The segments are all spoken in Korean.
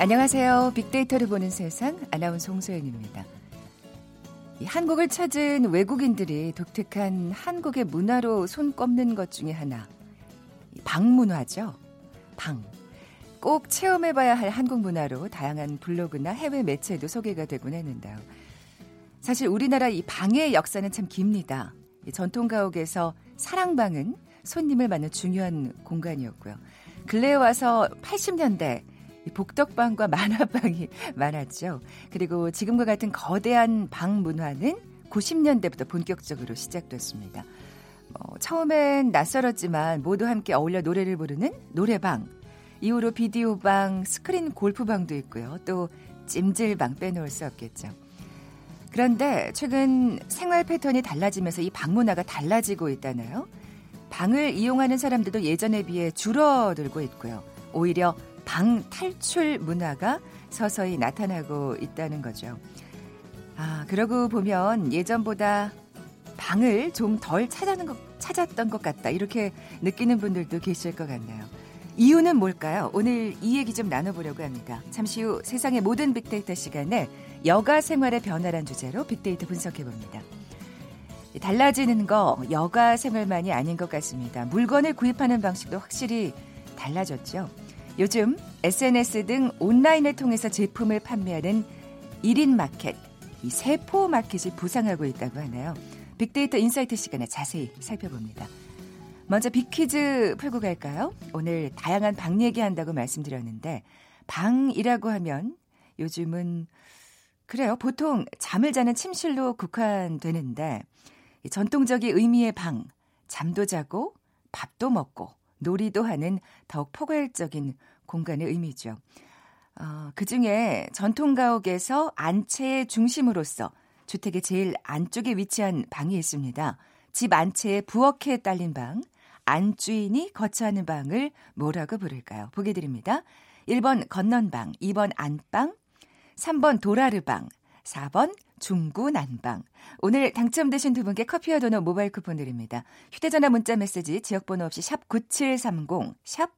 안녕하세요. 빅데이터를 보는 세상 아나운서 홍소연입니다. 한국을 찾은 외국인들이 독특한 한국의 문화로 손 꼽는 것 중에 하나. 방문화죠. 방. 꼭 체험해봐야 할 한국 문화로 다양한 블로그나 해외 매체에도 소개가 되곤 했는데요. 사실 우리나라 이 방의 역사는 참 깁니다. 전통 가옥에서 사랑방은 손님을 맞는 중요한 공간이었고요. 근래에 와서 80년대 복덕방과 만화방이 많았죠. 그리고 지금과 같은 거대한 방 문화는 90년대부터 본격적으로 시작됐습니다. 어, 처음엔 낯설었지만 모두 함께 어울려 노래를 부르는 노래방. 이후로 비디오방, 스크린 골프방도 있고요. 또 찜질방 빼놓을 수 없겠죠. 그런데 최근 생활 패턴이 달라지면서 이 방 문화가 달라지고 있다나요? 방을 이용하는 사람들도 예전에 비해 줄어들고 있고요. 오히려 방 탈출 문화가 서서히 나타나고 있다는 거죠. 아, 그러고 보면 예전보다 방을 좀 덜 찾았는 것, 찾았던 것 같다. 이렇게 느끼는 분들도 계실 것 같네요. 이유는 뭘까요? 오늘 이 얘기 좀 나눠보려고 합니다. 잠시 후 세상의 모든 빅데이터 시간에 여가 생활의 변화란 주제로 빅데이터 분석해봅니다. 달라지는 거 여가 생활만이 아닌 것 같습니다. 물건을 구입하는 방식도 확실히 달라졌죠. 요즘 SNS 등 온라인을 통해서 제품을 판매하는 1인 마켓, 이 세포 마켓이 부상하고 있다고 하네요. 빅데이터 insight 시간에 자세히 살펴봅니다. 먼저 big 퀴즈 풀고 갈까요? 오늘 다양한 방 얘기한다고 말씀드렸는데 방이라고 하면 요즘은 그래요. 보통 잠을 자는 침실로 국한되는데 전통적인 의미의 방, 잠도 자고 밥도 먹고 놀이도 하는 더욱 포괄적인 공간의 의미죠. 어, 그 중에 전통가옥에서 안채의 중심으로서 주택의 제일 안쪽에 위치한 방이 있습니다. 집 안채에 부엌에 딸린 방, 안주인이 거처하는 방을 뭐라고 부를까요? 보기 드립니다. 1번 건넌방, 2번 안방, 3번 도라르방, 4번 중구 난방. 오늘 당첨되신 두 분께 커피와 도넛 모바일 쿠폰 드립니다. 휴대전화 문자 메시지 지역번호 없이 샵 9730, 샵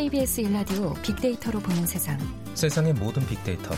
KBS 일라디오 빅데이터로 보는 세상. 세상의 모든 빅데이터.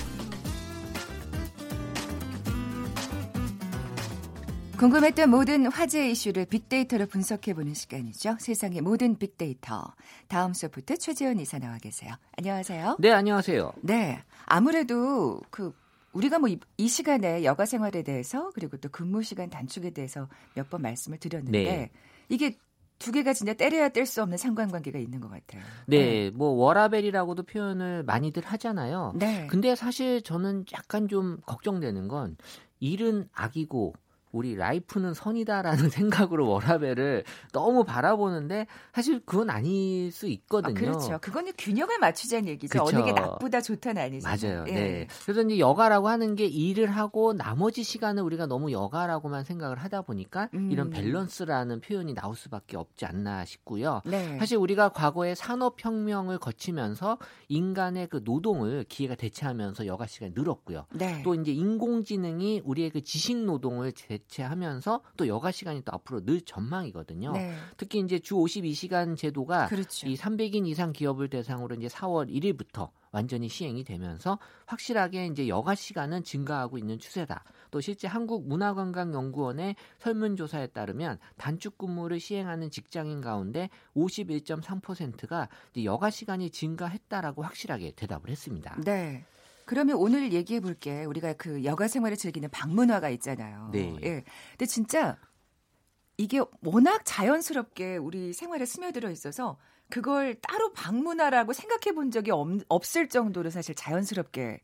궁금했던 모든 화제 이슈를 빅데이터로 분석해보는 시간이죠. 세상의 모든 빅데이터. 다음 소프트 최재원 이사 나와 계세요. 안녕하세요. 네, 안녕하세요. 네. 아무래도 그 우리가 뭐 이 시간에 여가 생활에 대해서 그리고 또 근무 시간 단축에 대해서 몇 번 말씀을 드렸는데 네. 이게 두 개가 진짜 떼려야 뗄 수 없는 상관관계가 있는 것 같아요. 네, 네, 뭐 워라밸이라고도 표현을 많이들 하잖아요. 네. 근데 사실 저는 약간 좀 걱정되는 건 일은 악이고 우리 life는 선이다라는 생각으로 워라밸을 너무 바라보는데 사실 그건 아닐 수 있거든요. 아, 그렇죠. 그거는 균형을 맞추자는 얘기죠. 그렇죠. 어느 게 나쁘다 좋다는 아니죠. 맞아요. 예. 네. 그래서 이제 여가라고 하는 게 일을 하고 나머지 시간을 우리가 너무 여가라고만 생각을 하다 보니까 음. 이런 밸런스라는 표현이 나올 수밖에 없지 않나 싶고요. 네. 사실 우리가 과거에 산업혁명을 거치면서 인간의 그 노동을 기회가 대체하면서 여가 시간이 늘었고요. 네. 또 이제 인공지능이 우리의 그 지식 노동을 대체하면서 또 여가 시간이 또 앞으로 늘 전망이거든요. 네. 특히 이제 주 52시간 제도가 그렇죠. 이 300인 이상 기업을 대상으로 이제 4월 1일부터 완전히 시행이 되면서 확실하게 이제 여가 시간은 증가하고 있는 추세다. 또 실제 한국문화관광연구원의 설문조사에 따르면 단축 근무를 시행하는 직장인 가운데 51.3%가 여가 시간이 증가했다라고 확실하게 대답을 했습니다. 네. 그러면 오늘 얘기해 볼게. 우리가 그 여가 생활을 즐기는 방문화가 있잖아요. 네. 예. 근데 진짜 이게 워낙 자연스럽게 우리 생활에 스며들어 있어서 그걸 따로 방문화라고 생각해 본 적이 없, 없을 정도로 사실 자연스럽게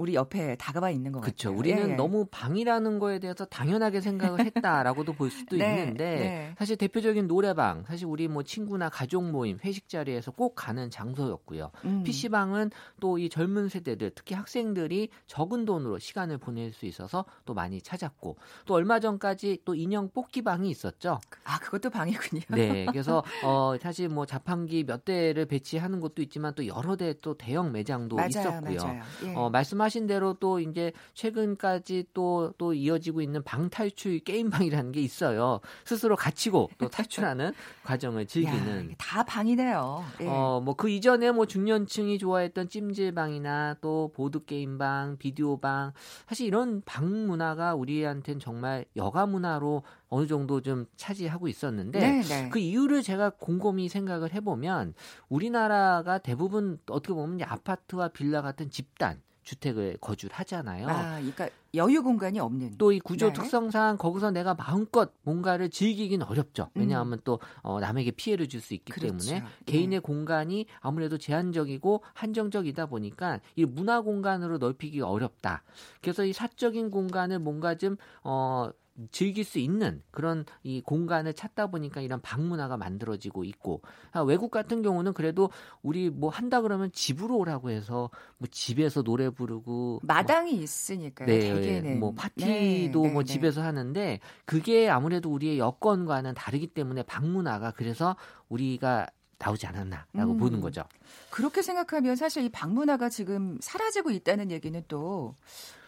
우리 옆에 다가와 있는 것 그쵸. 같아요. 우리는 예, 예. 너무 방이라는 거에 대해서 당연하게 생각을 했다라고도 볼 수도 네, 있는데 네. 사실 대표적인 노래방, 사실 우리 뭐 친구나 가족 모임, 회식 자리에서 꼭 가는 장소였고요. 음. PC방은 또 이 젊은 세대들, 특히 학생들이 적은 돈으로 시간을 보낼 수 있어서 또 많이 찾았고 또 얼마 전까지 또 인형 뽑기 방이 있었죠. 아 그것도 방이군요. 네, 그래서 어 사실 뭐 자판기 몇 대를 배치하는 것도 있지만 또 여러 대 또 대형 매장도 맞아요, 있었고요. 맞아요. 예. 어, 말씀하 신 대로 또 이제 최근까지 또, 또 이어지고 있는 방탈출 게임방이라는 게 있어요. 스스로 갇히고 또 탈출하는 과정을 즐기는. 야, 다 방이네요. 예. 어, 뭐 그 이전에 뭐 중년층이 좋아했던 찜질방이나 또 보드게임방, 비디오방. 사실 이런 방 문화가 우리한테는 정말 여가 문화로 어느 정도 좀 차지하고 있었는데 네, 네. 그 이유를 제가 곰곰이 생각을 해보면 우리나라가 대부분 어떻게 보면 아파트와 빌라 같은 집단 주택을 거주를 하잖아요. 아, 그러니까 여유 공간이 없는. 또 이 구조 네. 특성상 거기서 내가 마음껏 뭔가를 즐기긴 어렵죠. 왜냐하면 음. 또 어, 남에게 피해를 줄 수 있기 그렇죠. 때문에 네. 개인의 공간이 아무래도 제한적이고 한정적이다 보니까 이 문화 공간으로 넓히기가 어렵다. 그래서 이 사적인 공간을 뭔가 좀 어, 즐길 수 있는 그런 이 공간을 찾다 보니까 이런 방문화가 만들어지고 있고 아, 외국 같은 경우는 그래도 우리 뭐 한다 그러면 집으로 오라고 해서 뭐 집에서 노래 부르고 마당이 있으니까요. 네, 대개는 뭐 파티도 네, 뭐 네, 네. 집에서 하는데 그게 아무래도 우리의 여건과는 다르기 때문에 방문화가 그래서 우리가 나오지 않았나라고 음. 보는 거죠. 그렇게 생각하면 사실 이 방문화가 지금 사라지고 있다는 얘기는 또 어,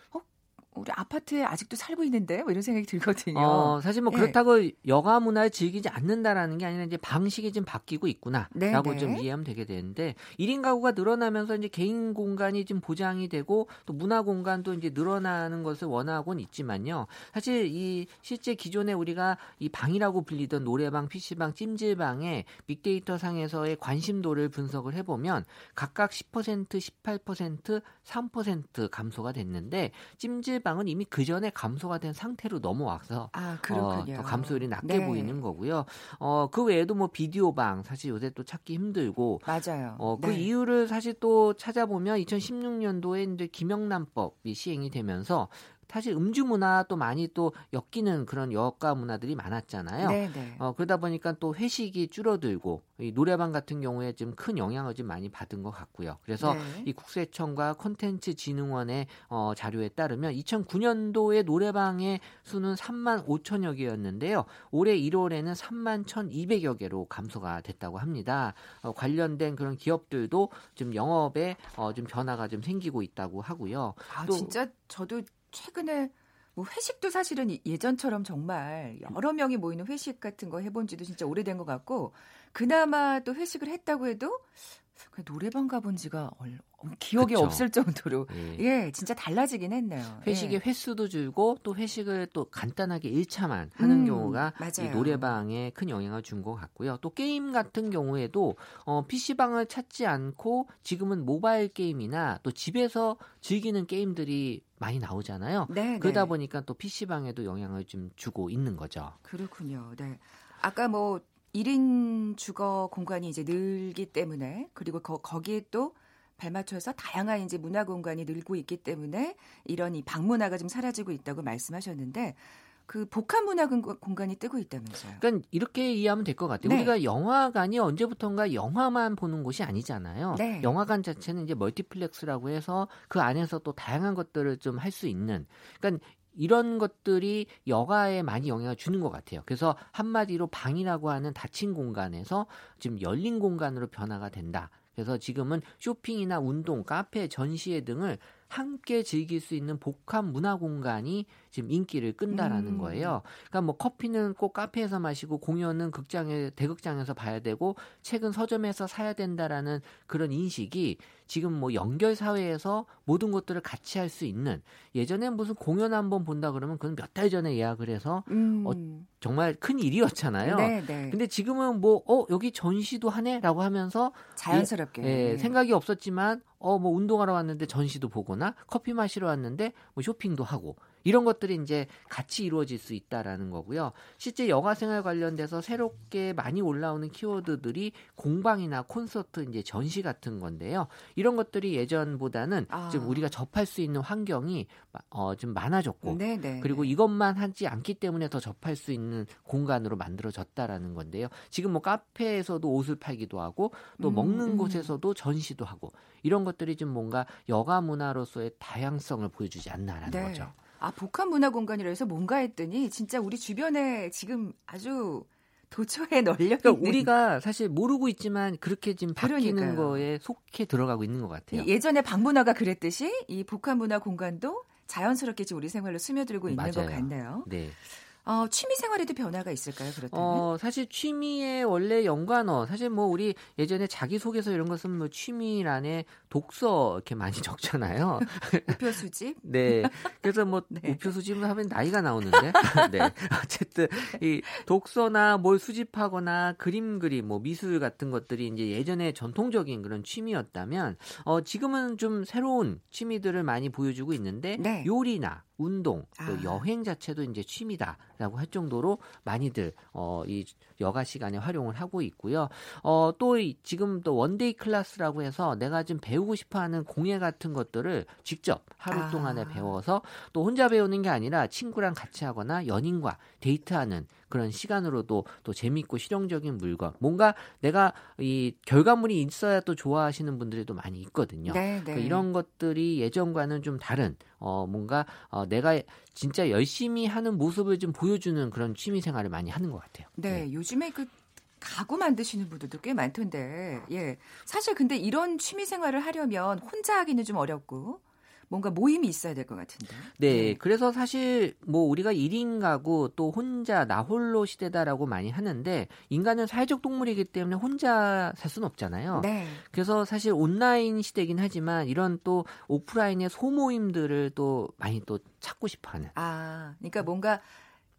우리 아파트에 아직도 살고 있는데 뭐 이런 생각이 들거든요. 어, 사실 뭐 예. 그렇다고 여가 문화를 즐기지 않는다라는 게 아니라 이제 방식이 좀 바뀌고 있구나라고 네, 좀 네. 이해하면 되게 되는데 1인 가구가 늘어나면서 이제 개인 공간이 좀 보장이 되고 또 문화 공간도 이제 늘어나는 것을 원하고는 있지만요. 사실 이 실제 기존에 우리가 이 방이라고 불리던 노래방, PC방, 찜질방의 빅데이터 상에서의 관심도를 분석을 해 보면 각각 10%, 18%, 3% 감소가 됐는데 찜질 방은 이미 그 전에 감소가 된 상태로 넘어와서 아 어. 더 감소율이 낮게 네. 보이는 거고요. 어, 그 외에도 뭐 비디오 방 사실 요새 또 찾기 힘들고 맞아요. 어, 그 네. 이유를 사실 또 찾아보면 2016년도에 이제 김영란법이 시행이 되면서 사실 음주 문화 또 많이 또 엮이는 그런 여가 문화들이 많았잖아요. 네, 네. 어, 그러다 보니까 또 회식이 줄어들고 이 노래방 같은 경우에 좀 큰 영향을 좀 많이 받은 것 같고요. 그래서 네. 이 국세청과 콘텐츠 진흥원의 어, 자료에 따르면 2009년도에 노래방의 수는 3만 5천여 개였는데요. 올해 1월에는 3만 1,200여 개로 감소가 됐다고 합니다. 어, 관련된 그런 기업들도 좀 영업에 어, 좀 변화가 좀 생기고 있다고 하고요. 아 또- 진짜 저도 최근에 뭐 회식도 사실은 이- 예전처럼 정말 여러 명이 모이는 회식 같은 거 해본 지도 진짜 오래된 것 같고 그나마 또 회식을 했다고 해도 그 노래방 가본 지가 얼, 기억이 그쵸. 없을 정도로 예. 예 진짜 달라지긴 했네요. 회식의 예. 횟수도 줄고 또 회식을 또 간단하게 1차만 하는 음, 경우가 이. 노래방에 큰 영향을 준 것 같고요. 또 게임 같은 경우에도 어, PC방을 찾지 않고 지금은 모바일 게임이나 또 집에서 즐기는 게임들이 많이 나오잖아요. 네, 그러다 네. 보니까 또 PC방에도 영향을 좀 주고 있는 거죠. 그렇군요. 네. 아까 뭐 1인 주거 공간이 이제 늘기 때문에 그리고 거, 거기에 또 발맞춰서 다양한 이제 문화 공간이 늘고 있기 때문에 이런 이 방문화가 좀 사라지고 있다고 말씀하셨는데 그 복합 문화 공- 공간이 뜨고 있다면서요. 그러니까 이렇게 이해하면 될 것 같아요. 네. 우리가 영화관이 언제부턴가 영화만 보는 곳이 아니잖아요. 네. 영화관 자체는 이제 멀티플렉스라고 해서 그 안에서 또 다양한 것들을 좀 할 수 있는. 그러니까 이런 것들이 여가에 많이 영향을 주는 것 같아요. 그래서 한마디로 방이라고 하는 닫힌 공간에서 지금 열린 공간으로 변화가 된다. 그래서 지금은 쇼핑이나 운동, 카페, 전시회 등을 함께 즐길 수 있는 복합 문화 공간이 지금 인기를 끈다라는 음. 거예요. 그러니까 뭐 커피는 꼭 카페에서 마시고 공연은 극장에 대극장에서 봐야 되고 책은 서점에서 사야 된다라는 그런 인식이 지금 뭐 연결 사회에서 모든 것들을 같이 할 수 있는 예전에 무슨 공연 한번 본다 그러면 그건 몇 달 전에 예약을 해서 음. 어, 정말 큰 일이었잖아요. 네, 네. 근데 지금은 뭐 어 여기 전시도 하네라고 하면서 자연스럽게. 예, 생각이 없었지만 어 뭐 운동하러 왔는데 전시도 보거나 커피 마시러 왔는데 뭐 쇼핑도 하고 이런 것들이 이제 같이 이루어질 수 있다라는 거고요. 실제 여가 생활 관련돼서 새롭게 많이 올라오는 키워드들이 공방이나 콘서트 이제 전시 같은 건데요. 이런 것들이 예전보다는 아. 좀 우리가 접할 수 있는 환경이 어, 좀 많아졌고 네네. 네, 그리고 네. 이것만 하지 않기 때문에 더 접할 수 있는 공간으로 만들어졌다라는 건데요. 지금 뭐 카페에서도 옷을 팔기도 하고 또 음, 먹는 음. 곳에서도 전시도 하고 이런 것들이 좀 뭔가 여가 문화로서의 다양성을 보여주지 않나라는 네. 거죠. 아 복합 문화 공간이라 해서 뭔가 했더니 진짜 우리 주변에 지금 아주 도처에 널려 그러니까 있는 우리가 사실 모르고 있지만 그렇게 지금 바뀌는 그러니까요. 거에 속해 들어가고 있는 것 같아요. 예전에 방문화가 그랬듯이 이 복합 문화 공간도 자연스럽게 지금 우리 생활로 스며들고 있는 맞아요. 것 같네요. 네. 어, 취미 생활에도 변화가 있을까요? 그렇다면? 어, 사실 취미의 원래 연관어, 사실 뭐 우리 예전에 자기 소개서 이런 것은 뭐 취미란에 독서 이렇게 많이 적잖아요. 우표 수집? 네. 그래서 뭐 네. 우표 수집을 하면 나이가 나오는데. 네. 어쨌든 이 독서나 뭘 수집하거나 그림 그림 뭐 미술 같은 것들이 이제 예전에 전통적인 그런 취미였다면 어 지금은 좀 새로운 취미들을 많이 보여주고 있는데 네. 요리나 운동, 또 아. 여행 자체도 이제 취미다라고 할 정도로 많이들 어, 이 여가 시간에 활용을 하고 있고요. 어, 또 지금 또 one-day class라고 해서 내가 지금 배우고 싶어하는 공예 같은 것들을 직접 하루 아. 동안에 배워서 또 혼자 배우는 게 아니라 친구랑 같이 하거나 연인과 데이트하는 그런 시간으로도 또 재미있고 실용적인 물건 뭔가 내가 이 결과물이 있어야 또 좋아하시는 분들이 또 많이 있거든요. 네, 네. 그러니까 이런 것들이 예전과는 좀 다른 어 뭔가 어 내가 진짜 열심히 하는 모습을 좀 보여주는 그런 취미 생활을 많이 하는 것 같아요. 네, 네. 요즘에 그 가구 만드시는 분들도 꽤 많던데, 예. 사실 근데 이런 취미 생활을 하려면 혼자 하기는 좀 어렵고, 뭔가 모임이 있어야 될 것 같은데. 네, 네, 그래서 사실 뭐 우리가 1인 가구 또 혼자 나 홀로 시대다라고 많이 하는데 인간은 사회적 동물이기 때문에 혼자 살 수는 없잖아요. 네. 그래서 사실 온라인 시대긴 하지만 이런 또 오프라인의 소모임들을 또 많이 또 찾고 싶어 하는. 아, 그러니까 뭔가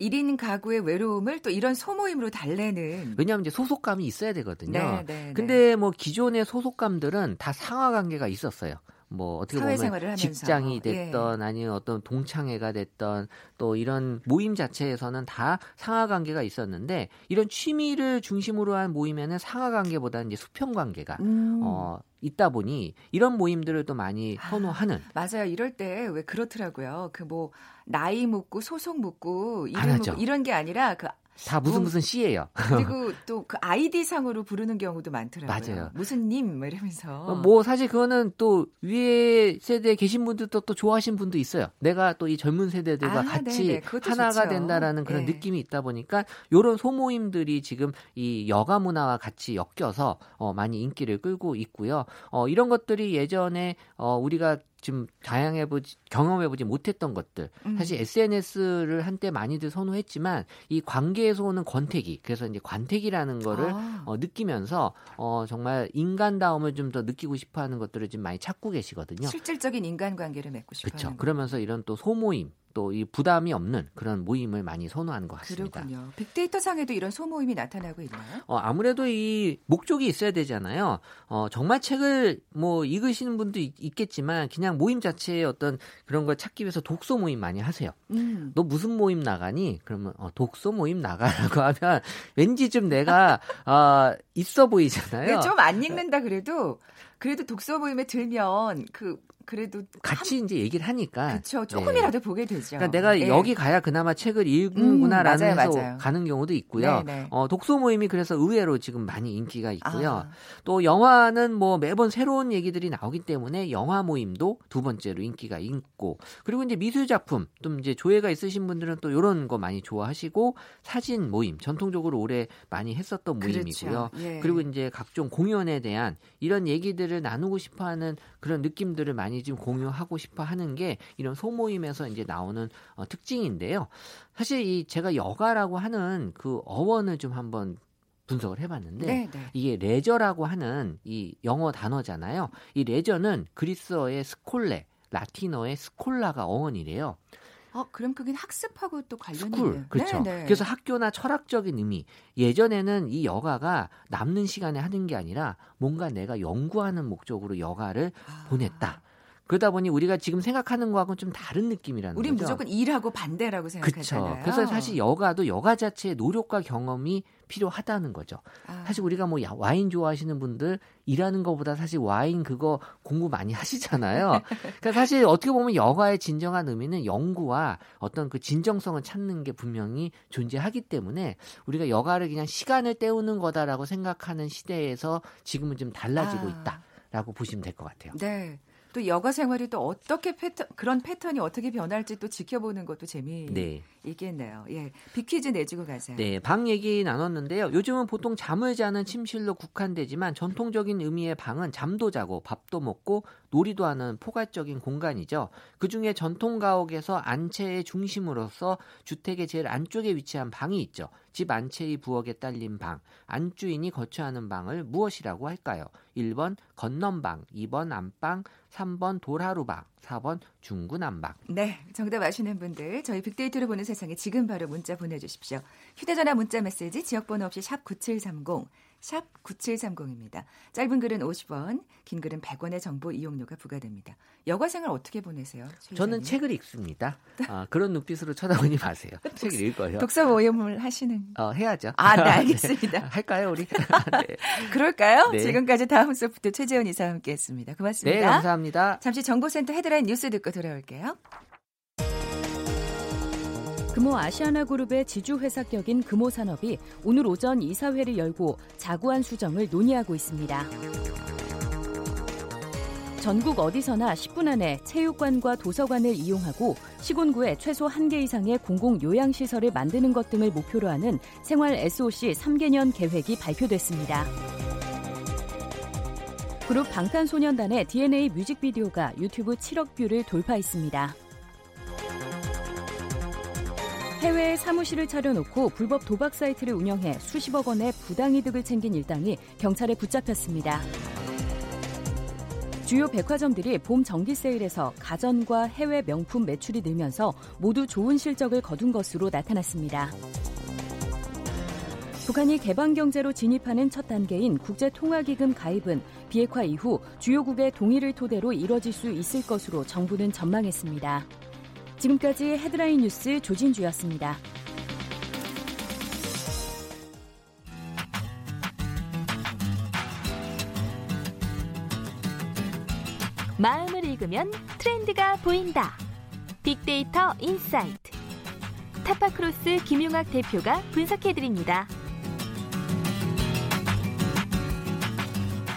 1인 가구의 외로움을 또 이런 소모임으로 달래는. 왜냐하면 이제 소속감이 있어야 되거든요. 네, 네, 네. 근데 뭐 기존의 소속감들은 다 상하 관계가 있었어요. 뭐 어떻게 보면 직장이 됐던 예. 아니면 어떤 동창회가 됐던 또 이런 모임 자체에서는 다 상하 관계가 있었는데 이런 취미를 중심으로 한 모임에는 상하 관계보다는 이제 수평 관계가 음. 어 있다 보니 이런 모임들을 또 많이 아, 선호하는. 아, 맞아요. 이럴 때 왜 그렇더라고요. 그 뭐 나이 묻고 소속 묻고 이름 묻고 이런 게 아니라 그 다 무슨 뭐 무슨 씨예요. 그리고 또 그 아이디 상으로 부르는 경우도 많더라고요. 맞아요. 무슨 님뭐 이러면서. 어, 뭐 사실 그거는 또 위에 세대에 계신 분들도 또 좋아하시는 분도 있어요. 내가 또 이 젊은 세대들과 아, 같이 하나가 좋죠. 된다라는 그런 네. 느낌이 있다 보니까 요런 소모임들이 지금 이 여가 문화와 같이 엮여서 어 많이 인기를 끌고 있고요. 어 이런 것들이 예전에 어 우리가 좀 다양해보지 경험해보지 못했던 것들 음. 사실 SNS를 한때 많이들 선호했지만 이 관계에서 오는 권태기 그래서 이제 관태기라는 거를 아. 어, 느끼면서 어, 정말 인간다움을 좀 더 느끼고 싶어하는 것들을 지금 많이 찾고 계시거든요. 실질적인 인간관계를 맺고 싶어하는. 그렇죠. 그러면서 이런 또 소모임 또 이 부담이 없는 그런 모임을 많이 선호하는 것 같습니다. 그렇군요. 빅데이터 상에도 이런 소모임이 나타나고 있나요? 어, 아무래도 이 목적이 있어야 되잖아요. 어, 정말 책을 뭐 읽으시는 분도 있, 겠지만 그냥 모임 자체의 어떤 그런 걸 찾기 위해서 독서 모임 많이 하세요. 음. 너 무슨 모임 나가니? 그러면 어, 독서 모임 나가라고 하면 왠지 좀 내가 어, 있어 보이잖아요. 네, 좀 안 읽는다 그래도 그래도 독서 모임에 들면 그 그래도 같이 한... 이제 얘기를 하니까 그렇죠. 조금이라도 네. 보게 되죠. 그러니까 내가 네. 여기 가야 그나마 책을 읽는구나라는 음, 해서 맞아요. 가는 경우도 있고요. 네, 네, 어, 독서 모임이 그래서 의외로 지금 많이 인기가 있고요. 아. 또 영화는 뭐 매번 새로운 얘기들이 나오기 때문에 영화 모임도 두 번째로 인기가 있고 그리고 이제 미술 작품 좀 이제 조예가 있으신 분들은 또 이런 거 많이 좋아하시고 사진 모임 전통적으로 오래 많이 했었던. 모임이고요. 그렇죠. 예. 그리고 이제 각종 공연에 대한 이런 얘기들을 나누고 싶어 하는 그런 느낌들을 많이 좀 공유하고 싶어 하는 게 이런 소모임에서 이제 나오는 어, 특징인데요. 사실 이 제가 여가라고 하는 그 어원을 좀 한번 분석을 해봤는데 네, 네. 이게 leisure라고 하는 이 영어 단어잖아요. 이 leisure는 그리스어의 σχολή, 라틴어의 schola가 어원이래요. 어, 그럼 그게 학습하고 또 관련이 school, 그렇죠. 네네. 네. 그래서 학교나 철학적인 의미. 예전에는 이 여가가 남는 시간에 하는 게 아니라 뭔가 내가 연구하는 목적으로 여가를 아. 보냈다. 그러다 보니 우리가 지금 생각하는 거하고는 좀 다른 느낌이라는 우리 거죠. 무조건 일하고 반대라고 생각하잖아요. 그렇죠. 그래서 사실 여가도 여가 자체의 노력과 경험이 필요하다는 거죠. 아. 사실 우리가 뭐 와인 좋아하시는 분들 일하는 것보다 사실 와인 그거 공부 많이 하시잖아요. 그러니까 사실 어떻게 보면 여가의 진정한 의미는 연구와 어떤 그 진정성을 찾는 게 분명히 존재하기 때문에 우리가 여가를 그냥 시간을 때우는 거다라고 생각하는 시대에서 지금은 좀 달라지고 아. 있다라고 보시면 될 것 같아요. 네. 또 여가 생활이 또 어떻게 패턴 그런 패턴이 어떻게 변할지 또 지켜보는 것도 재미 네. 있겠네요. 예, 비퀴즈 내주고 가세요. 네, 방 얘기 나눴는데요. 요즘은 보통 잠을 자는 침실로 국한되지만 전통적인 의미의 방은 잠도 자고 밥도 먹고 놀이도 하는 포괄적인 공간이죠. 그 중에 전통 가옥에서 안채의 중심으로서 주택의 제일 안쪽에 위치한 방이 있죠. 집 안채의 부엌에 딸린 방, 안주인이 거처하는 방을 무엇이라고 할까요? 1번 건넌방, 2번 안방, 3번 돌하루방, 4번 중구난방. 네, 정답 아시는 분들 저희 빅데이터를 보는 세상에 지금 바로 문자 보내주십시오. 휴대전화 문자 메시지 지역번호 없이 샵 9730, 샵 9730입니다. 짧은 글은 50원, 긴 글은 100원의 정보 이용료가 부과됩니다. 여가 생활 어떻게 보내세요? 저는 책을 읽습니다. 아, 그런 눈빛으로 쳐다보니 마세요. 책을 읽어요. 독서 모임을 하시는? 어, 해야죠. 아, 네, 알겠습니다. 네. 할까요, 우리? 네. 그럴까요? 네. 지금까지 다음 소프트 최재원 이사와 함께 했습니다. 고맙습니다. 네, 감사합니다. 잠시 정보센터 헤드라인 뉴스 듣고 돌아올게요. 금호 아시아나 그룹의 지주 회사격인 금호산업이 오늘 오전 이사회를 열고 자구안 수정을 논의하고 있습니다. 전국 어디서나 10분 안에 체육관과 도서관을 이용하고 시군구에 최소 1개 이상의 공공 요양시설을 만드는 것 등을 목표로 하는 생활 SOC 3개년 계획이 발표됐습니다. 그룹 방탄소년단의 DNA 뮤직비디오가 유튜브 7억 뷰를 돌파했습니다. 해외에 사무실을 차려놓고 불법 도박 사이트를 운영해 수십억 원의 부당이득을 챙긴 일당이 경찰에 붙잡혔습니다. 주요 백화점들이 봄 정기 세일에서 가전과 해외 명품 매출이 늘면서 모두 좋은 실적을 거둔 것으로 나타났습니다. 북한이 개방 경제로 진입하는 첫 단계인 국제통화기금 가입은 비핵화 이후 주요국의 동의를 토대로 이뤄질 수 있을 것으로 정부는 전망했습니다. 지금까지 헤드라인 뉴스 조진주였습니다. 마음을 읽으면 트렌드가 보인다. 빅데이터 insight. 타파크로스 김용학 대표가 분석해드립니다.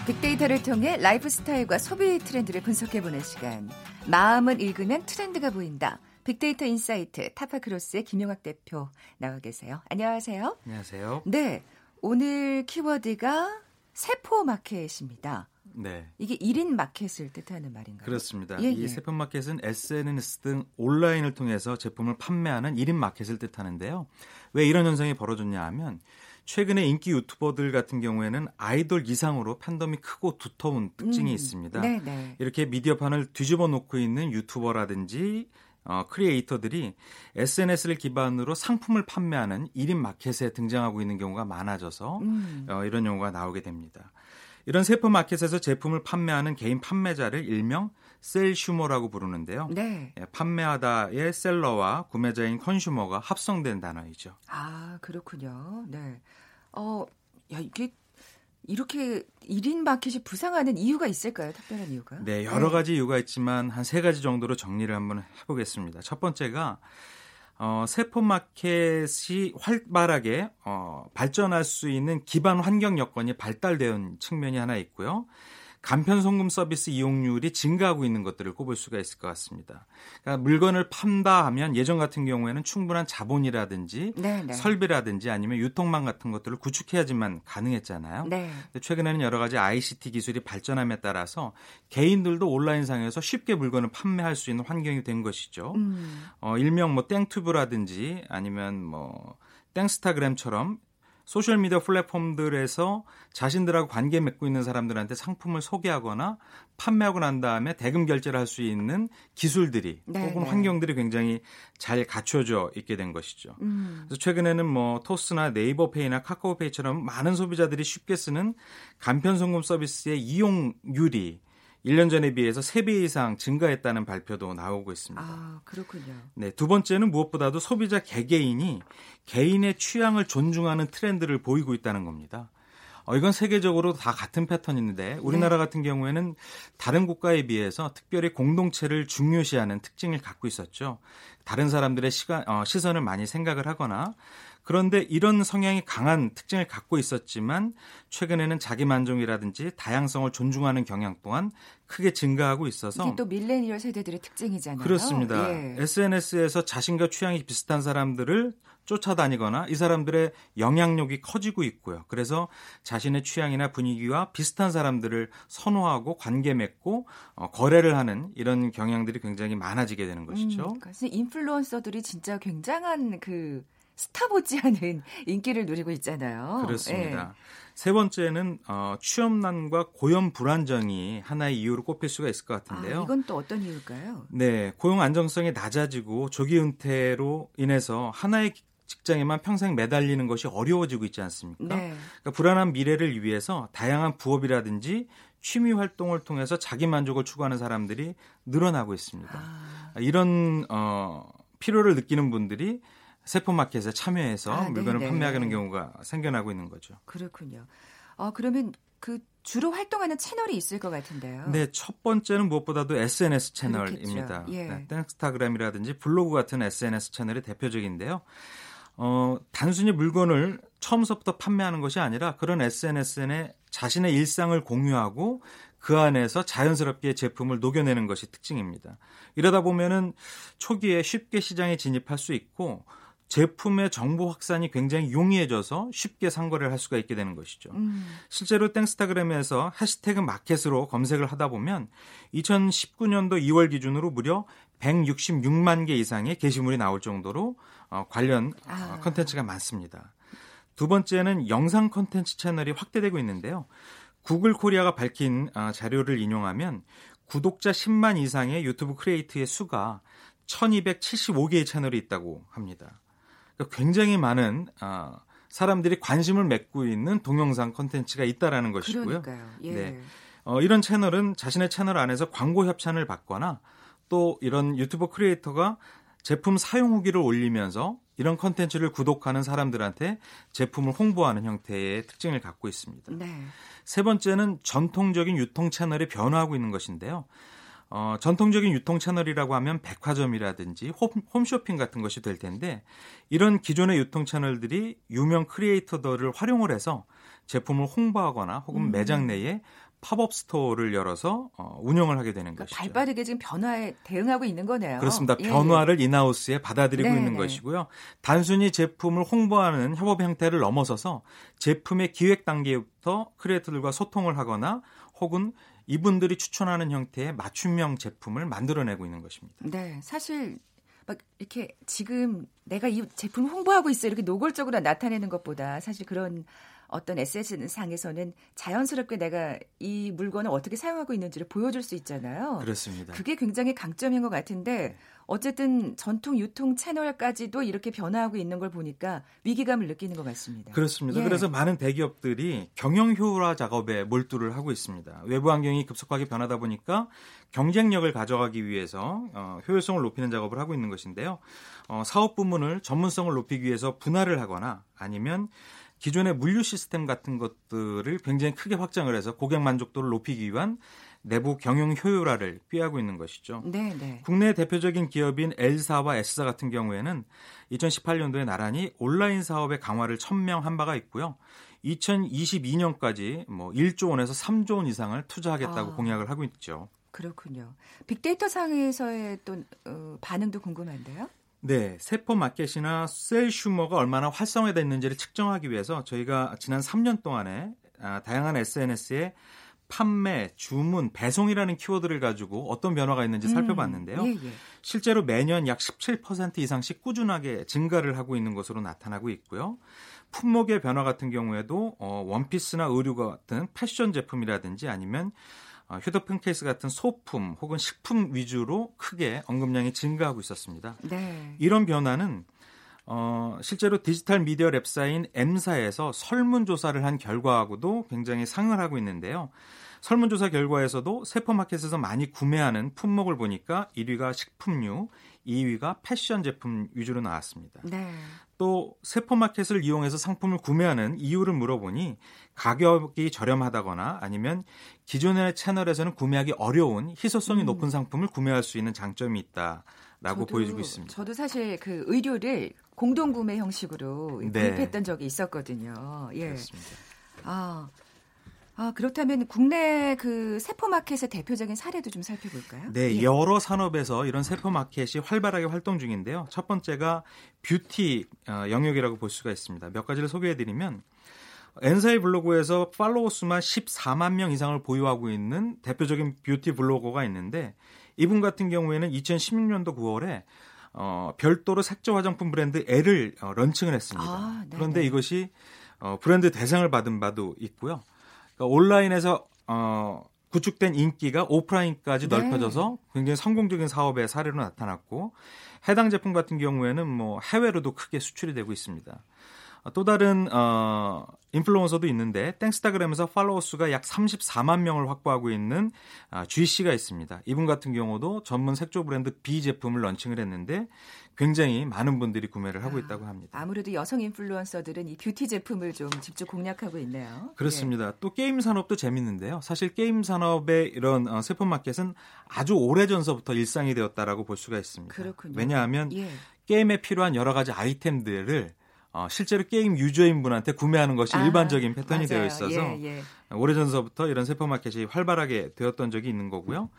빅데이터를 통해 라이프 스타일과 소비 트렌드를 분석해보는 시간. 마음을 읽으면 트렌드가 보인다. 빅데이터 insight 타파크로스의 김용학 대표 나와 계세요. 안녕하세요. 안녕하세요. 네. 오늘 키워드가 세포 마켓입니다. 네. 이게 1인 마켓을 뜻하는 말인가요? 그렇습니다. 예, 이 예. 세포 마켓은 SNS 등 온라인을 통해서 제품을 판매하는 1인 마켓을 뜻하는데요. 왜 이런 현상이 벌어졌냐 하면 최근에 인기 유튜버들 같은 경우에는 아이돌 이상으로 팬덤이 크고 두터운 특징이 음, 있습니다. 네네. 네. 이렇게 미디어판을 뒤집어 놓고 있는 유튜버라든지 어, 크리에이터들이 SNS를 기반으로 상품을 판매하는 1인 마켓에 등장하고 있는 경우가 많아져서 음. 어, 이런 용어가 나오게 됩니다. 이런 세포 마켓에서 제품을 판매하는 개인 판매자를 일명 셀슈머라고 부르는데요. 네. 예, 판매하다의 셀러와 구매자인 컨슈머가 합성된 단어이죠. 아, 그렇군요. 네. 어, 야, 이게 이렇게 1인 마켓이 부상하는 이유가 있을까요? 특별한 이유가? 네, 여러 네. 가지 이유가 있지만 한 세 가지 정도로 정리를 한번 해보겠습니다. 첫 번째가 어, 세포 마켓이 활발하게 어, 발전할 수 있는 기반 환경 여건이 발달된 측면이 하나 있고요. 간편 송금 서비스 이용률이 증가하고 있는 것들을 꼽을 수가 있을 것 같습니다. 그러니까 물건을 판다 하면 예전 같은 경우에는 충분한 자본이라든지 네네. 네. 설비라든지 아니면 유통망 같은 것들을 구축해야지만 가능했잖아요. 네. 최근에는 여러 가지 ICT 기술이 발전함에 따라서 개인들도 온라인상에서 쉽게 물건을 판매할 수 있는 환경이 된 것이죠. 음. 어, 일명 뭐 땡튜브라든지 아니면 뭐 땡스타그램처럼 소셜미디어 플랫폼들에서 자신들하고 관계 맺고 있는 사람들한테 상품을 소개하거나 판매하고 난 다음에 대금 결제를 할 수 있는 기술들이 네, 혹은 네. 환경들이 굉장히 잘 갖춰져 있게 된 것이죠. 음. 그래서 최근에는 뭐 토스나 네이버페이나 카카오페이처럼 많은 소비자들이 쉽게 쓰는 간편 송금 서비스의 이용률이 1년 전에 비해서 3배 이상 증가했다는 발표도 나오고 있습니다. 아, 그렇군요. 네, 두 번째는 무엇보다도 소비자 개개인이 개인의 취향을 존중하는 트렌드를 보이고 있다는 겁니다. 어, 이건 세계적으로 다 같은 패턴인데 우리나라 네. 같은 경우에는 다른 국가에 비해서 특별히 공동체를 중요시하는 특징을 갖고 있었죠. 다른 사람들의 시간, 어, 시선을 많이 생각을 하거나 그런데 이런 성향이 강한 특징을 갖고 있었지만 최근에는 자기 만족이라든지 다양성을 존중하는 경향 또한 크게 증가하고 있어서 이게 또 밀레니얼 세대들의 특징이잖아요. 그렇습니다. 예. SNS에서 자신과 취향이 비슷한 사람들을 쫓아다니거나 이 사람들의 영향력이 커지고 있고요. 그래서 자신의 취향이나 분위기와 비슷한 사람들을 선호하고 관계 맺고 어, 거래를 하는 이런 경향들이 굉장히 많아지게 되는 것이죠. 음, 그래서 인플루언서들이 진짜 굉장한 그 스타 못지않은 인기를 누리고 있잖아요. 그렇습니다. 네. 세 번째는 어, 취업난과 고용 불안정이 하나의 이유로 꼽힐 수가 있을 것 같은데요. 아, 이건 또 어떤 이유일까요? 네, 고용 안정성이 낮아지고 조기 은퇴로 인해서 하나의 직장에만 평생 매달리는 것이 어려워지고 있지 않습니까? 네. 그러니까 불안한 미래를 위해서 다양한 부업이라든지 취미 활동을 통해서 자기 만족을 추구하는 사람들이 늘어나고 있습니다. 아. 이런 어, 필요를 느끼는 분들이 세포마켓에 참여해서 아, 물건을 판매하는 경우가 생겨나고 있는 거죠. 그렇군요. 어, 그러면 그 주로 활동하는 채널이 있을 것 같은데요. 네, 첫 번째는 무엇보다도 SNS 채널입니다. 예. 네, 땡스타그램이라든지 블로그 같은 SNS 채널이 대표적인데요. 어, 단순히 물건을 처음부터 판매하는 것이 아니라 그런 SNS에 자신의 일상을 공유하고 그 안에서 자연스럽게 제품을 녹여내는 것이 특징입니다. 이러다 보면은 초기에 쉽게 시장에 진입할 수 있고 제품의 정보 확산이 굉장히 용이해져서 쉽게 상거래를 할 수가 있게 되는 것이죠. 음. 실제로 땡스타그램에서 해시태그 마켓으로 검색을 하다 보면 2019년도 2월 기준으로 무려 166만 개 이상의 게시물이 나올 정도로 어, 관련 어, 아. 컨텐츠가 많습니다. 두 번째는 영상 컨텐츠 채널이 확대되고 있는데요. 구글 코리아가 밝힌 어, 자료를 인용하면 구독자 10만 이상의 유튜브 크리에이터의 수가 1275개의 채널이 있다고 합니다. 그러니까 굉장히 많은 어, 사람들이 관심을 맺고 있는 동영상 콘텐츠가 있다라는 것이고요. 그러니까요. 예. 네. 어, 이런 채널은 자신의 채널 안에서 광고 협찬을 받거나 또 이런 유튜버 크리에이터가 제품 사용 후기를 올리면서 이런 컨텐츠를 구독하는 사람들한테 제품을 홍보하는 형태의 특징을 갖고 있습니다. 네. 세 번째는 전통적인 유통 채널이 변화하고 있는 것인데요. 어, 전통적인 유통 채널이라고 하면 백화점이라든지 홈, 홈쇼핑 같은 것이 될 텐데 이런 기존의 유통 채널들이 유명 크리에이터들을 활용을 해서 제품을 홍보하거나 혹은 음. 매장 내에 팝업 스토어를 열어서 어, 운영을 하게 되는 그러니까 것이죠. 발빠르게 지금 변화에 대응하고 있는 거네요. 그렇습니다. 예. 변화를 in-house에 받아들이고 네, 있는 네. 것이고요. 단순히 제품을 홍보하는 협업 형태를 넘어서서 제품의 기획 단계부터 크리에이터들과 소통을 하거나 혹은 이분들이 추천하는 형태의 맞춤형 제품을 만들어내고 있는 것입니다. 네, 사실 막 이렇게 지금 내가 이 제품 홍보하고 있어 이렇게 노골적으로 나타내는 것보다 사실 그런 어떤 SNS 상에서는 자연스럽게 내가 이 물건을 어떻게 사용하고 있는지를 보여줄 수 있잖아요. 그렇습니다. 그게 굉장히 강점인 것 같은데 어쨌든 전통 유통 채널까지도 이렇게 변화하고 있는 걸 보니까 위기감을 느끼는 것 같습니다. 그렇습니다. 예. 그래서 많은 대기업들이 경영 효율화 작업에 몰두를 하고 있습니다. 외부 환경이 급속하게 변하다 보니까 경쟁력을 가져가기 위해서 어, 효율성을 높이는 작업을 하고 있는 것인데요. 어, 사업 부문을 전문성을 높이기 위해서 분할을 하거나 아니면 기존의 물류 시스템 같은 것들을 굉장히 크게 확장을 해서 고객 만족도를 높이기 위한 내부 경영 효율화를 꾀하고 있는 것이죠. 네, 네. 국내 대표적인 기업인 L사와 S사 같은 경우에는 2018년도에 나란히 온라인 사업의 강화를 천명한 바가 있고요. 2022년까지 뭐 1조 원에서 3조 원 이상을 투자하겠다고 아. 공약을 하고 있죠. 그렇군요. 빅데이터 상에서의 또 어, 반응도 궁금한데요. 네, 세포 마켓이나 셀 슈머가 얼마나 활성화됐는지를 측정하기 위해서 저희가 지난 3년 동안에 아, 다양한 SNS에 판매, 주문, 배송이라는 키워드를 가지고 어떤 변화가 있는지 음, 살펴봤는데요. 예, 예. 실제로 매년 약 17% 이상씩 꾸준하게 증가를 하고 있는 것으로 나타나고 있고요. 품목의 변화 같은 경우에도 어, 원피스나 의류 같은 패션 제품이라든지 아니면 어, 휴대폰 케이스 같은 소품 혹은 식품 위주로 크게 언급량이 증가하고 있었습니다. 네. 이런 변화는 어, 실제로 디지털 미디어 랩사인 M사에서 설문조사를 한 결과하고도 굉장히 상을 하고 있는데요. 설문조사 결과에서도 세포마켓에서 많이 구매하는 품목을 보니까 1위가 식품류, 2위가 패션 제품 위주로 나왔습니다. 네. 또 세포마켓을 이용해서 상품을 구매하는 이유를 물어보니 가격이 저렴하다거나 아니면 기존의 채널에서는 구매하기 어려운 희소성이 음. 높은 상품을 구매할 수 있는 장점이 있다 라고 저도, 보여주고 있습니다. 저도 사실 그 의료를 공동 구매 형식으로 네. 구입했던 적이 있었거든요. 예. 그렇습니다. 아, 아, 그렇다면 국내 그 세포 마켓의 대표적인 사례도 좀 살펴볼까요? 네, 예. 여러 산업에서 이런 세포 마켓이 활발하게 활동 중인데요. 첫 번째가 뷰티 어, 영역이라고 볼 수가 있습니다. 몇 가지를 소개해 드리면 N사의 블로그에서 팔로워 수만 14만 명 이상을 보유하고 있는 대표적인 뷰티 블로거가 있는데 이분 같은 경우에는 2016년도 9월에 어, 별도로 색조 화장품 브랜드 L을 어, 런칭을 했습니다. 아, 그런데 이것이 어, 브랜드 대상을 받은 바도 있고요. 그러니까 온라인에서 어, 구축된 인기가 오프라인까지 네. 넓혀져서 굉장히 성공적인 사업의 사례로 나타났고 해당 제품 같은 경우에는 뭐 해외로도 크게 수출이 되고 있습니다. 또 다른 어, 인플루언서도 있는데 땡스타그램에서 팔로워 수가 약 34만 명을 확보하고 있는 아, G 씨가 있습니다. 이분 같은 경우도 전문 색조 브랜드 B 제품을 런칭을 했는데 굉장히 많은 분들이 구매를 하고 아, 있다고 합니다. 아무래도 여성 인플루언서들은 이 뷰티 제품을 좀 집중 공략하고 있네요. 그렇습니다. 네. 또 게임 산업도 재밌는데요. 사실 게임 산업의 이런 어, 세포 마켓은 아주 오래 전서부터 일상이 되었다라고 볼 수가 있습니다. 그렇군요. 왜냐하면 예. 게임에 필요한 여러 가지 아이템들을 어, 실제로 게임 유저인 분한테 구매하는 것이 아, 일반적인 패턴이 맞아요. 되어 있어서 예, 예. 오래전서부터 이런 세포마켓이 활발하게 되었던 적이 있는 거고요.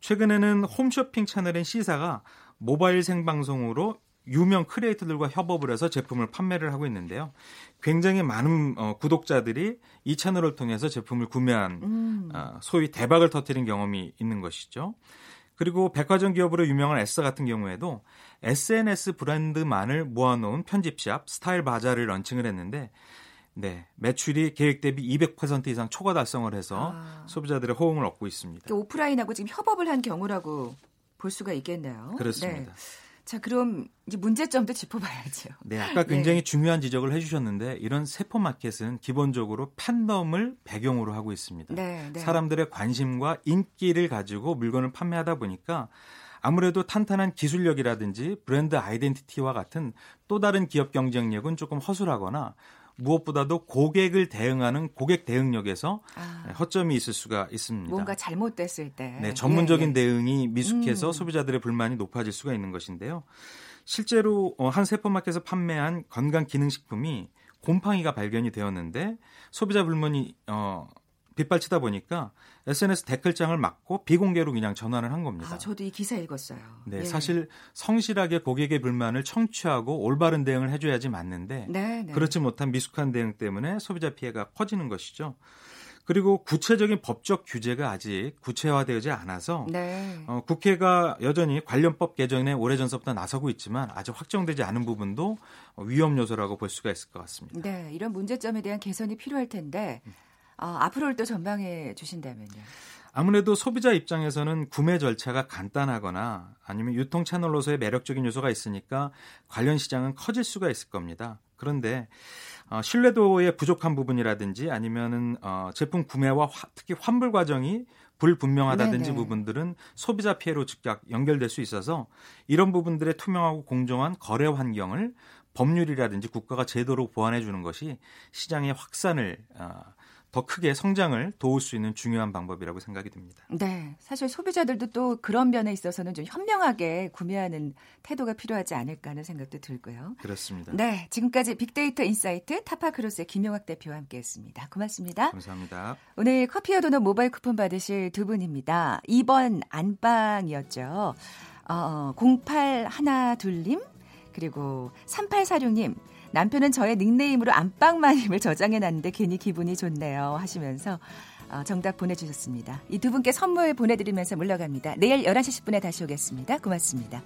최근에는 홈쇼핑 채널인 시사가 모바일 생방송으로 유명 크리에이터들과 협업을 해서 제품을 판매를 하고 있는데요. 굉장히 많은 어, 구독자들이 이 채널을 통해서 제품을 구매한 음. 어, 소위 대박을 터뜨린 경험이 있는 것이죠. 그리고 백화점 기업으로 유명한 에싸 같은 경우에도 SNS 브랜드만을 모아놓은 편집샵 스타일 바자를 런칭을 했는데 네, 매출이 계획 대비 200% 이상 초과 달성을 해서 아. 소비자들의 호응을 얻고 있습니다. 오프라인하고 지금 협업을 한 경우라고 볼 수가 있겠네요. 그렇습니다. 네. 자, 그럼 이제 문제점도 짚어봐야죠. 네, 아까 네. 굉장히 네. 중요한 지적을 해주셨는데 이런 세포 마켓은 기본적으로 팬덤을 배경으로 하고 있습니다. 네, 네. 사람들의 관심과 인기를 가지고 물건을 판매하다 보니까 아무래도 탄탄한 기술력이라든지 브랜드 아이덴티티와 같은 또 다른 기업 경쟁력은 조금 허술하거나 무엇보다도 고객을 대응하는 고객 대응력에서 아. 허점이 있을 수가 있습니다. 뭔가 잘못됐을 때. 네, 전문적인 예, 예. 대응이 미숙해서 음. 소비자들의 불만이 높아질 수가 있는 것인데요. 실제로 어, 한 세포마켓에서 판매한 건강 기능식품이 곰팡이가 발견이 되었는데 소비자 불만이 어, 빗발치다 보니까 SNS 댓글장을 막고 비공개로 그냥 전환을 한 겁니다. 아, 저도 이 기사 읽었어요. 네, 예. 사실 성실하게 고객의 불만을 청취하고 올바른 대응을 해줘야지 맞는데 네, 네. 그렇지 못한 미숙한 대응 때문에 소비자 피해가 커지는 것이죠. 그리고 구체적인 법적 규제가 아직 구체화되지 않아서 네. 어, 국회가 여전히 관련법 개정에 오래전서부터 나서고 있지만 아직 확정되지 않은 부분도 위험 요소라고 볼 수가 있을 것 같습니다. 네, 이런 문제점에 대한 개선이 필요할 텐데 어, 앞으로를 또 전망해 주신다면요. 아무래도 소비자 입장에서는 구매 절차가 간단하거나 아니면 유통 채널로서의 매력적인 요소가 있으니까 관련 시장은 커질 수가 있을 겁니다. 그런데 어, 신뢰도의 부족한 부분이라든지 아니면은 어, 제품 구매와 화, 특히 환불 과정이 불분명하다든지 네네. 부분들은 소비자 피해로 즉각 연결될 수 있어서 이런 부분들의 투명하고 공정한 거래 환경을 법률이라든지 국가가 제도로 보완해 주는 것이 시장의 확산을 어, 더 크게 성장을 도울 수 있는 중요한 방법이라고 생각이 듭니다. 네. 사실 소비자들도 또 그런 면에 있어서는 좀 현명하게 구매하는 태도가 필요하지 않을까 하는 생각도 들고요. 그렇습니다. 네. 지금까지 빅데이터 인사이트 타파크로스의 김용학 대표와 함께 했습니다. 고맙습니다. 감사합니다. 오늘 커피와 도넛 모바일 쿠폰 받으실 두 분입니다. 2번 안방이었죠. 어, 0812님, 그리고 3846님, 남편은 저의 닉네임으로 안방마님을 저장해 놨는데 괜히 기분이 좋네요 하시면서 어, 정답 보내주셨습니다. 이 두 분께 선물 보내드리면서 물러갑니다. 내일 11시 10분에 다시 오겠습니다. 고맙습니다.